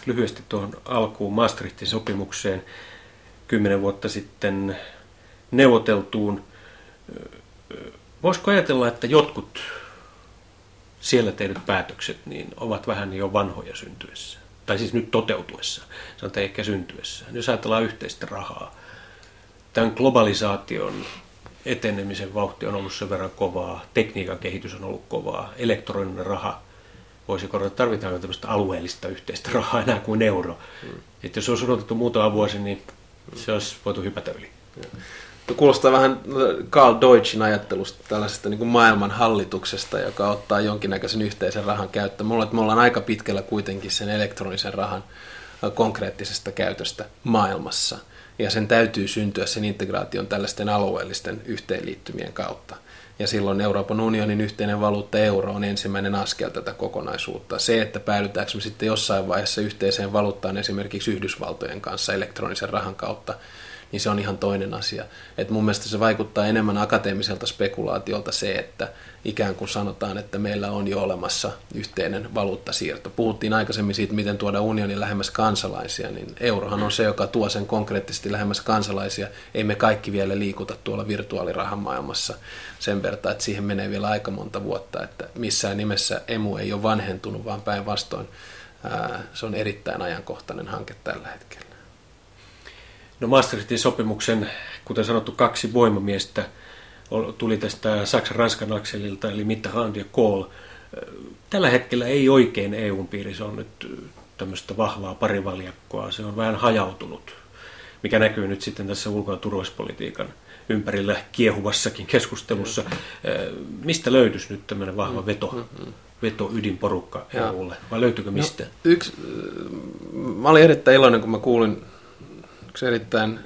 lyhyesti tuohon alkuun Maastrichtin sopimukseen kymmenen vuotta sitten neuvoteltuun. Voisiko ajatella, että jotkut siellä tehdyt päätökset niin ovat vähän jo vanhoja syntyessä? Tai siis nyt toteutuessa, sanotaan ehkä syntyessä. Jos ajatellaan yhteistä rahaa, tämän globalisaation etenemisen vauhti on ollut sen verran kovaa, tekniikan kehitys on ollut kovaa, elektroninen raha, voisi korjata, tarvitaanko tämmöistä alueellista yhteistä rahaa enää kuin euro. Mm. Että jos olisi odotettu muutama vuosi, niin se olisi voitu hypätä yli. Mm. Kuulostaa vähän Karl Deutschin ajattelusta tällaisesta niin kuin maailman hallituksesta, joka ottaa jonkinnäköisen yhteisen rahan käyttöön. Mulla että me ollaan aika pitkällä kuitenkin sen elektronisen rahan konkreettisesta käytöstä maailmassa. Ja sen täytyy syntyä sen integraation tällaisten alueellisten yhteenliittymien kautta. Ja silloin Euroopan unionin yhteinen valuutta euro on ensimmäinen askel tätä kokonaisuutta. Se, että päädytäänkö me sitten jossain vaiheessa yhteiseen valuuttaan esimerkiksi Yhdysvaltojen kanssa elektronisen rahan kautta, niin se on ihan toinen asia. Et mun mielestä se vaikuttaa enemmän akateemiselta spekulaatiolta se, että ikään kuin sanotaan, että meillä on jo olemassa yhteinen valuuttasiirto. Puhuttiin aikaisemmin siitä, miten tuoda unionin lähemmäs kansalaisia, niin eurohan on se, joka tuo sen konkreettisesti lähemmäs kansalaisia. Ei me kaikki vielä liikuta tuolla virtuaalirahan maailmassa sen verran, että siihen menee vielä aika monta vuotta, että missään nimessä emu ei ole vanhentunut, vaan päinvastoin se on erittäin ajankohtainen hanke tällä hetkellä. No Maastrichtin sopimuksen, kuten sanottu, kaksi voimamiestä tuli tästä Saksan-Ranskan akselilta, eli Mitterrand ja Kohl. Tällä hetkellä ei oikein EUn piirissä on nyt tämmöistä vahvaa parivaljakkoa. Se on vähän hajautunut, mikä näkyy nyt sitten tässä ulko- ja turvallisuuspolitiikan ympärillä kiehuvassakin keskustelussa. Mistä löytyisi nyt tämmöinen vahva veto, mm-hmm. veto ydinporukka EUlle, vai löytyykö mistä? No, yksi, mä olin erittäin iloinen, kun mä kuulin yksi erittäin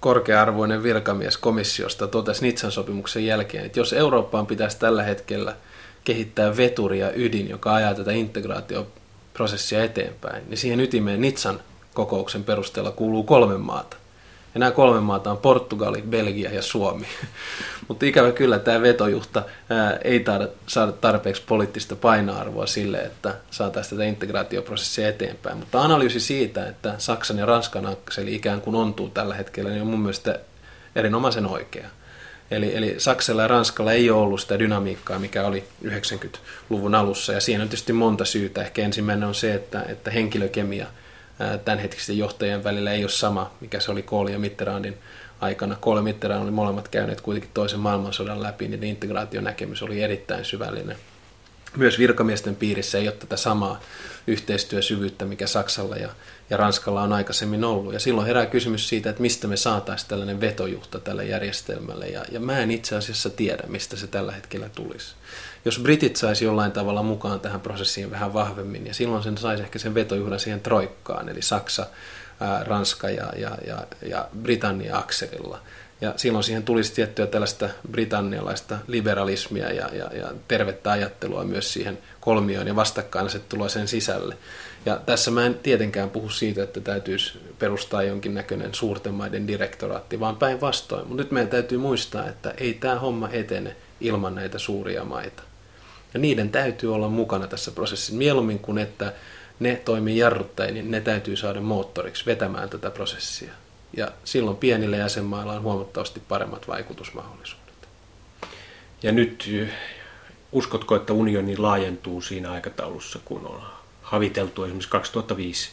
korkea-arvoinen virkamies komissiosta totesi Nitsan sopimuksen jälkeen, että jos Eurooppaan pitäisi tällä hetkellä kehittää veturi ja ydin, joka ajaa tätä integraatioprosessia eteenpäin, niin siihen ytimeen Nitsan kokouksen perusteella kuuluu kolme maata. Ja nämä kolme maata on Portugali, Belgia ja Suomi. Mutta ikävä kyllä tämä vetojuhta ää, ei taida saada tarpeeksi poliittista painoarvoa sille, että saataisiin tätä integraatioprosessia eteenpäin. Mutta analyysi siitä, että Saksan ja Ranskan akseli ikään kuin ontuu tällä hetkellä, niin on mun mielestä erinomaisen oikea. Eli, eli Saksalla ja Ranskalla ei ole ollut sitä dynamiikkaa, mikä oli 90-luvun alussa, ja siinä on tietysti monta syytä. Ehkä ensimmäinen on se, että, että henkilökemia – tämänhetkisten johtajien välillä ei ole sama, mikä se oli Kohl ja Mitterrandin aikana. Kohl ja Mitterrand oli molemmat käyneet kuitenkin toisen maailmansodan läpi, niin integraationäkemys oli erittäin syvällinen. Myös virkamiesten piirissä ei ole tätä samaa yhteistyösyvyyttä, mikä Saksalla ja, ja Ranskalla on aikaisemmin ollut. Ja silloin herää kysymys siitä, että mistä me saataisiin tällainen vetojuhta tälle järjestelmälle. Ja, ja mä en itse asiassa tiedä, mistä se tällä hetkellä tulisi jos britit saisi jollain tavalla mukaan tähän prosessiin vähän vahvemmin, ja silloin sen saisi ehkä sen vetojuhdan siihen troikkaan, eli Saksa, ää, Ranska ja, ja, ja, ja Britannia akselilla. Ja silloin siihen tulisi tiettyä tällaista britannialaista liberalismia ja, ja, ja tervettä ajattelua myös siihen kolmioon ja vastakkainasettelua sen sisälle. Ja tässä mä en tietenkään puhu siitä, että täytyisi perustaa jonkinnäköinen suurten maiden direktoraatti, vaan päinvastoin. Mutta nyt meidän täytyy muistaa, että ei tämä homma etene ilman näitä suuria maita. Ja niiden täytyy olla mukana tässä prosessissa. Mieluummin kuin että ne toimii jarruttajia, niin ne täytyy saada moottoriksi vetämään tätä prosessia. Ja silloin pienillä jäsenmailla on huomattavasti paremmat vaikutusmahdollisuudet. Ja nyt uskotko, että unioni laajentuu siinä aikataulussa, kun on haviteltu esimerkiksi 2005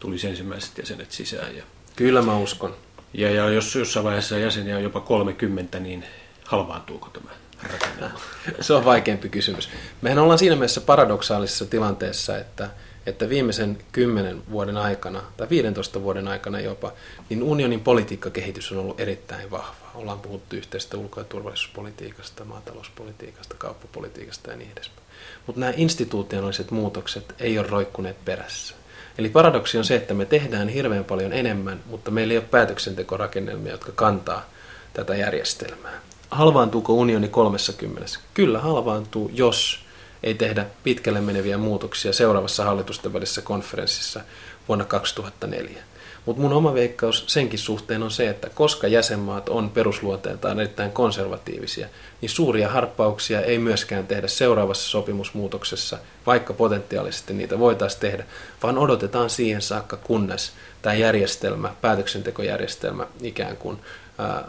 tuli ensimmäiset jäsenet sisään ja Kyllä mä uskon. Ja, ja jos jossain vaiheessa jäseniä on jopa 30, niin halvaantuuko tämä rakennelma? Se on vaikeampi kysymys. Mehän ollaan siinä mielessä paradoksaalisessa tilanteessa, että, että viimeisen 10 vuoden aikana, tai 15 vuoden aikana jopa, niin unionin politiikkakehitys on ollut erittäin vahva. Ollaan puhuttu yhteisestä ulko- ja turvallisuuspolitiikasta, maatalouspolitiikasta, kauppapolitiikasta ja niin edespäin. Mutta nämä institutionaaliset muutokset ei ole roikkuneet perässä. Eli paradoksi on se, että me tehdään hirveän paljon enemmän, mutta meillä ei ole päätöksentekorakennelmia, jotka kantaa tätä järjestelmää. Halvaantuuko unioni 30? Kyllä halvaantuu, jos ei tehdä pitkälle meneviä muutoksia seuraavassa hallitusten välisessä konferenssissa vuonna 2004. Mutta mun oma veikkaus senkin suhteen on se, että koska jäsenmaat on perusluonteeltaan erittäin konservatiivisia, niin suuria harppauksia ei myöskään tehdä seuraavassa sopimusmuutoksessa, vaikka potentiaalisesti niitä voitaisiin tehdä, vaan odotetaan siihen saakka, kunnes tämä järjestelmä, päätöksentekojärjestelmä ikään kuin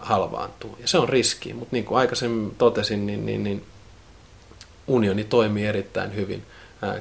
halvaantuu. Ja se on riski, mutta niin kuin aikaisemmin totesin, niin, niin, niin unioni toimii erittäin hyvin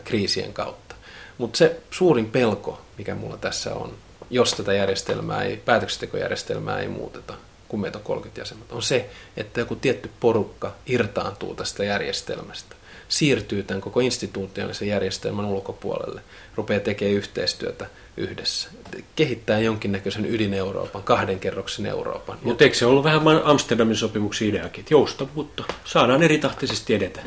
kriisien kautta. Mutta se suurin pelko, mikä mulla tässä on, jos tätä järjestelmää ei, päätöksentekojärjestelmää ei muuteta, kun meitä on 30 jäsenmaata, on se, että joku tietty porukka irtaantuu tästä järjestelmästä, siirtyy tämän koko instituutiollisen järjestelmän ulkopuolelle, rupeaa tekemään yhteistyötä yhdessä. Kehittää jonkinnäköisen ydin-Euroopan, kahden kerroksen Euroopan. Mutta eikö se ollut vähän Amsterdamin sopimuksen ideakin, että joustavuutta, saadaan eritahtisesti edetä?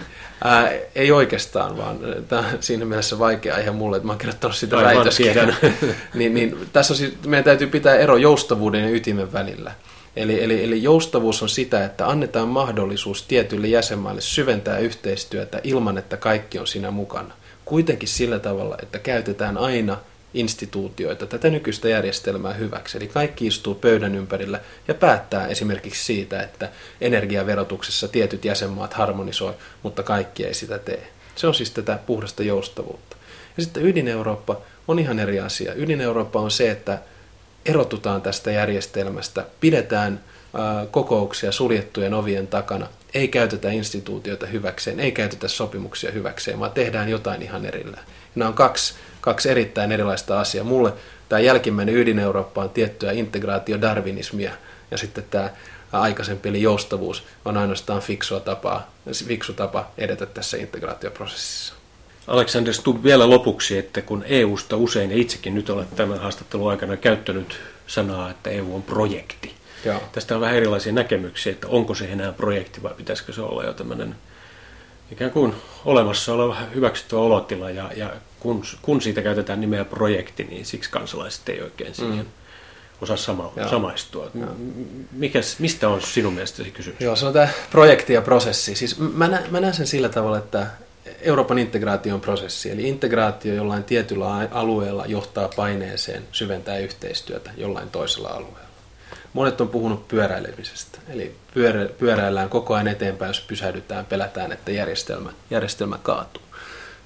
Ää, ei oikeastaan, vaan tämä on siinä mielessä vaikea aihe mulle, että mä oon kirjoittanut sitä väitöskin. niin, niin, tässä on siis, meidän täytyy pitää ero joustavuuden ja ytimen välillä. Eli, eli, eli joustavuus on sitä, että annetaan mahdollisuus tietyille jäsenmaille syventää yhteistyötä ilman, että kaikki on siinä mukana. Kuitenkin sillä tavalla, että käytetään aina – instituutioita tätä nykyistä järjestelmää hyväksi. Eli kaikki istuu pöydän ympärillä ja päättää esimerkiksi siitä, että energiaverotuksessa tietyt jäsenmaat harmonisoi, mutta kaikki ei sitä tee. Se on siis tätä puhdasta joustavuutta. Ja sitten ydin-Eurooppa on ihan eri asia. Ydin-Eurooppa on se, että erotutaan tästä järjestelmästä, pidetään kokouksia suljettujen ovien takana, ei käytetä instituutioita hyväkseen, ei käytetä sopimuksia hyväkseen, vaan tehdään jotain ihan erillään. Nämä on kaksi kaksi erittäin erilaista asiaa. Mulle tämä jälkimmäinen ydin-Eurooppa on tiettyä integraatiodarwinismia ja sitten tämä aikaisempi eli joustavuus on ainoastaan fiksua tapaa, fiksu tapa edetä tässä integraatioprosessissa. Alexander Stubb vielä lopuksi, että kun EUsta usein, ja itsekin nyt olet tämän haastattelun aikana käyttänyt sanaa, että EU on projekti. Joo. Tästä on vähän erilaisia näkemyksiä, että onko se enää projekti vai pitäisikö se olla jo tämmöinen ikään kuin olemassa oleva hyväksyttävä olotila ja, ja kun, kun siitä käytetään nimeä projekti, niin siksi kansalaiset ei oikein siihen mm. osaa sama, samaistua. Mikäs, mistä on sinun mielestäsi kysymys? Joo, se on tämä projekti ja prosessi. Siis mä, nä, mä näen sen sillä tavalla, että Euroopan integraatio on prosessi, eli integraatio jollain tietyllä alueella johtaa paineeseen syventää yhteistyötä jollain toisella alueella. Monet on puhunut pyöräilemisestä, eli pyörä, pyöräillään koko ajan eteenpäin, jos pysähdytään, pelätään, että järjestelmä, järjestelmä kaatuu.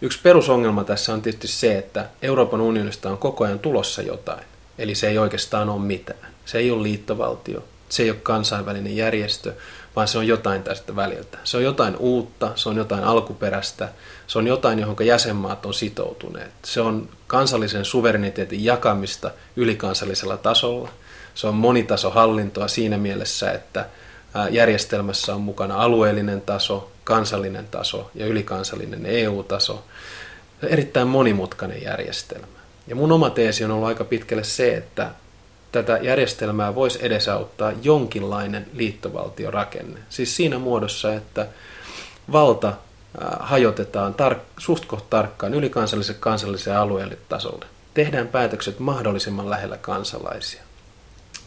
Yksi perusongelma tässä on tietysti se, että Euroopan unionista on koko ajan tulossa jotain. Eli se ei oikeastaan ole mitään. Se ei ole liittovaltio, se ei ole kansainvälinen järjestö, vaan se on jotain tästä väliltä. Se on jotain uutta, se on jotain alkuperäistä, se on jotain, johon jäsenmaat on sitoutuneet. Se on kansallisen suvereniteetin jakamista ylikansallisella tasolla. Se on monitasohallintoa siinä mielessä, että järjestelmässä on mukana alueellinen taso, kansallinen taso ja ylikansallinen EU-taso. Erittäin monimutkainen järjestelmä. Ja mun oma teesi on ollut aika pitkälle se, että tätä järjestelmää voisi edesauttaa jonkinlainen liittovaltiorakenne. Siis siinä muodossa, että valta hajotetaan tar- suht tarkkaan ylikansalliselle kansalliselle alueelle tasolle. Tehdään päätökset mahdollisimman lähellä kansalaisia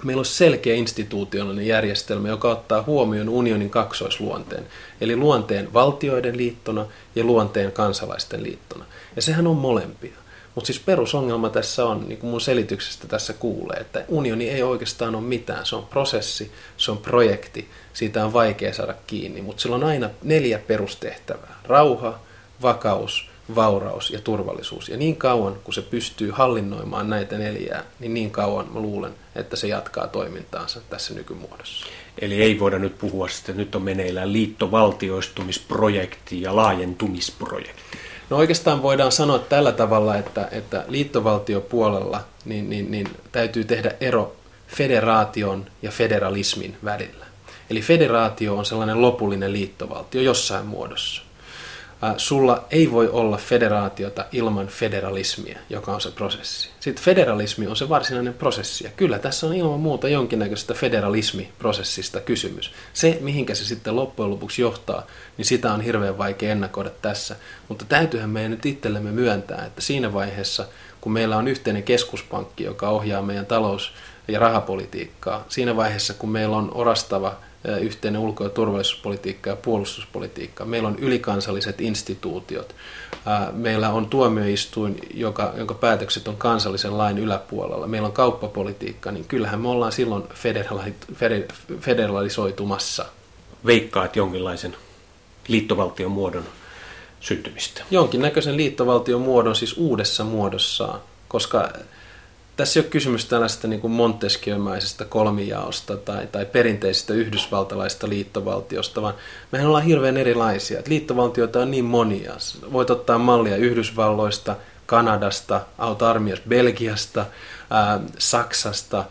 meillä on selkeä institutionaalinen järjestelmä, joka ottaa huomioon unionin kaksoisluonteen, eli luonteen valtioiden liittona ja luonteen kansalaisten liittona. Ja sehän on molempia. Mutta siis perusongelma tässä on, niin kuin mun selityksestä tässä kuulee, että unioni ei oikeastaan ole mitään. Se on prosessi, se on projekti, siitä on vaikea saada kiinni, mutta sillä on aina neljä perustehtävää. Rauha, vakaus, vauraus ja turvallisuus. Ja niin kauan, kun se pystyy hallinnoimaan näitä neljää, niin niin kauan mä luulen, että se jatkaa toimintaansa tässä nykymuodossa. Eli ei voida nyt puhua että nyt on meneillään liittovaltioistumisprojekti ja laajentumisprojekti. No oikeastaan voidaan sanoa tällä tavalla, että, että liittovaltiopuolella niin, niin, niin täytyy tehdä ero federaation ja federalismin välillä. Eli federaatio on sellainen lopullinen liittovaltio jossain muodossa. Sulla ei voi olla federaatiota ilman federalismia, joka on se prosessi. Sitten federalismi on se varsinainen prosessi. Ja kyllä tässä on ilman muuta jonkinnäköisestä federalismiprosessista kysymys. Se, mihinkä se sitten loppujen lopuksi johtaa, niin sitä on hirveän vaikea ennakoida tässä. Mutta täytyyhän meidän nyt itsellemme myöntää, että siinä vaiheessa, kun meillä on yhteinen keskuspankki, joka ohjaa meidän talous- ja rahapolitiikkaa, siinä vaiheessa, kun meillä on orastava yhteinen ulko- ja turvallisuuspolitiikka ja puolustuspolitiikka. Meillä on ylikansalliset instituutiot. Meillä on tuomioistuin, joka, jonka päätökset on kansallisen lain yläpuolella. Meillä on kauppapolitiikka, niin kyllähän me ollaan silloin federali- federalisoitumassa. Veikkaat jonkinlaisen liittovaltion muodon syntymistä. Jonkinnäköisen liittovaltion muodon siis uudessa muodossaan, koska tässä ei ole kysymys tällaista niin kuin Montesquieumaisesta kolmijaosta tai, tai perinteisestä yhdysvaltalaista liittovaltiosta, vaan mehän ollaan hirveän erilaisia. Että liittovaltioita on niin monia. Voit ottaa mallia Yhdysvalloista, Kanadasta, auta Belgiasta, ää, Saksasta.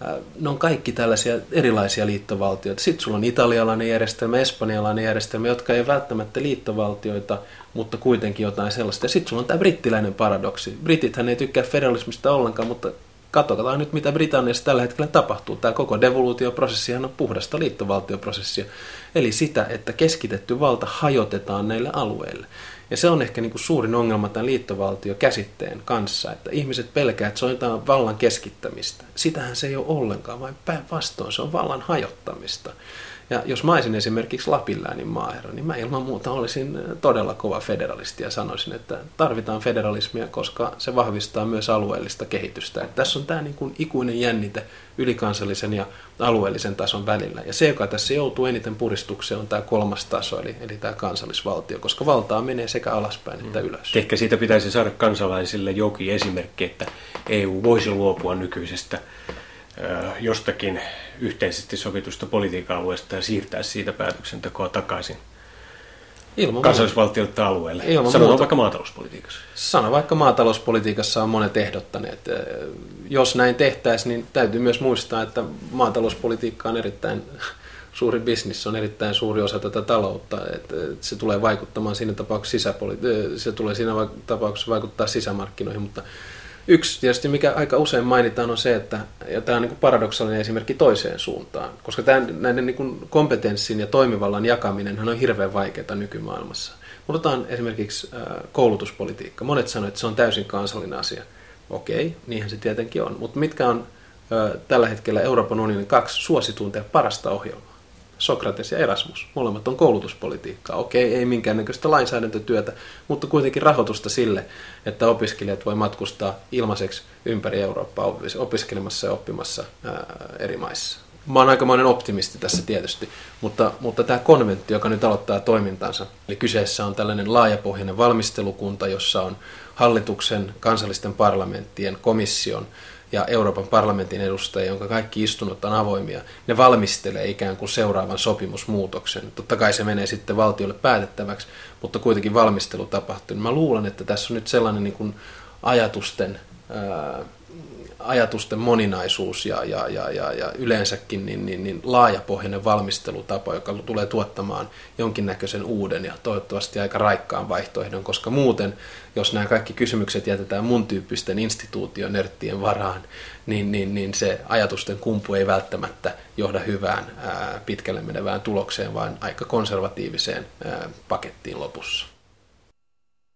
Ää, ne on kaikki tällaisia erilaisia liittovaltioita. Sitten sulla on italialainen järjestelmä, espanjalainen järjestelmä, jotka ei välttämättä liittovaltioita, mutta kuitenkin jotain sellaista. Ja sitten sulla on tämä brittiläinen paradoksi. Britithän ei tykkää federalismista ollenkaan, mutta katsotaan nyt, mitä Britanniassa tällä hetkellä tapahtuu. Tämä koko devoluutioprosessihan on puhdasta liittovaltioprosessia. Eli sitä, että keskitetty valta hajotetaan näille alueille. Ja se on ehkä niin kuin suurin ongelma tämän liittovaltiokäsitteen kanssa, että ihmiset pelkää, että se on jotain vallan keskittämistä. Sitähän se ei ole ollenkaan, vaan päinvastoin se on vallan hajottamista. Ja jos mä olisin esimerkiksi Lapinläänin maaherra, niin mä ilman muuta olisin todella kova federalisti ja sanoisin, että tarvitaan federalismia, koska se vahvistaa myös alueellista kehitystä. Että tässä on tämä niin kuin ikuinen jännite ylikansallisen ja alueellisen tason välillä. Ja se, joka tässä joutuu eniten puristukseen, on tämä kolmas taso, eli, eli tämä kansallisvaltio, koska valtaa menee sekä alaspäin että mm. ylös. Ehkä siitä pitäisi saada kansalaisille jokin esimerkki, että EU voisi luopua nykyisestä jostakin yhteisesti sovitusta politiikan alueesta ja siirtää siitä päätöksentekoa takaisin Ilman kansallisvaltioita alueelle. Ilman Sano muuta. vaikka maatalouspolitiikassa. Sano vaikka maatalouspolitiikassa on monet ehdottaneet. Jos näin tehtäisiin, niin täytyy myös muistaa, että maatalouspolitiikka on erittäin suuri bisnis, on erittäin suuri osa tätä taloutta. Että se tulee vaikuttamaan siinä tapauksessa sisäpoli- se tulee siinä tapauksessa vaikuttaa sisämarkkinoihin, mutta Yksi tietysti, mikä aika usein mainitaan, on se, että ja tämä on niin paradoksaalinen esimerkki toiseen suuntaan, koska tämän, näiden niin kompetenssin ja toimivallan jakaminen on hirveän vaikeaa nykymaailmassa. Otetaan esimerkiksi koulutuspolitiikka. Monet sanoivat, että se on täysin kansallinen asia. Okei, niinhän se tietenkin on. Mutta mitkä on tällä hetkellä Euroopan unionin kaksi suosituinta ja parasta ohjelmaa? Sokrates ja Erasmus. Molemmat on koulutuspolitiikkaa. Okei, ei minkäännäköistä lainsäädäntötyötä, mutta kuitenkin rahoitusta sille, että opiskelijat voi matkustaa ilmaiseksi ympäri Eurooppaa opiskelemassa ja oppimassa ää, eri maissa. Mä oon aikamoinen optimisti tässä tietysti, mutta, mutta tämä konventti, joka nyt aloittaa toimintansa, eli kyseessä on tällainen laajapohjainen valmistelukunta, jossa on hallituksen, kansallisten parlamenttien, komission ja Euroopan parlamentin edustajia, jonka kaikki istunnot on avoimia, ne valmistelee ikään kuin seuraavan sopimusmuutoksen. Totta kai se menee sitten valtiolle päätettäväksi, mutta kuitenkin valmistelu tapahtuu. Mä luulen, että tässä on nyt sellainen niin kuin ajatusten ää, ajatusten moninaisuus ja, ja, ja, ja, ja yleensäkin niin, niin, niin laajapohjainen valmistelutapa, joka tulee tuottamaan jonkinnäköisen uuden ja toivottavasti aika raikkaan vaihtoehdon, koska muuten, jos nämä kaikki kysymykset jätetään mun tyyppisten instituutionörttien varaan, niin, niin, niin se ajatusten kumpu ei välttämättä johda hyvään ää, pitkälle menevään tulokseen, vaan aika konservatiiviseen ää, pakettiin lopussa.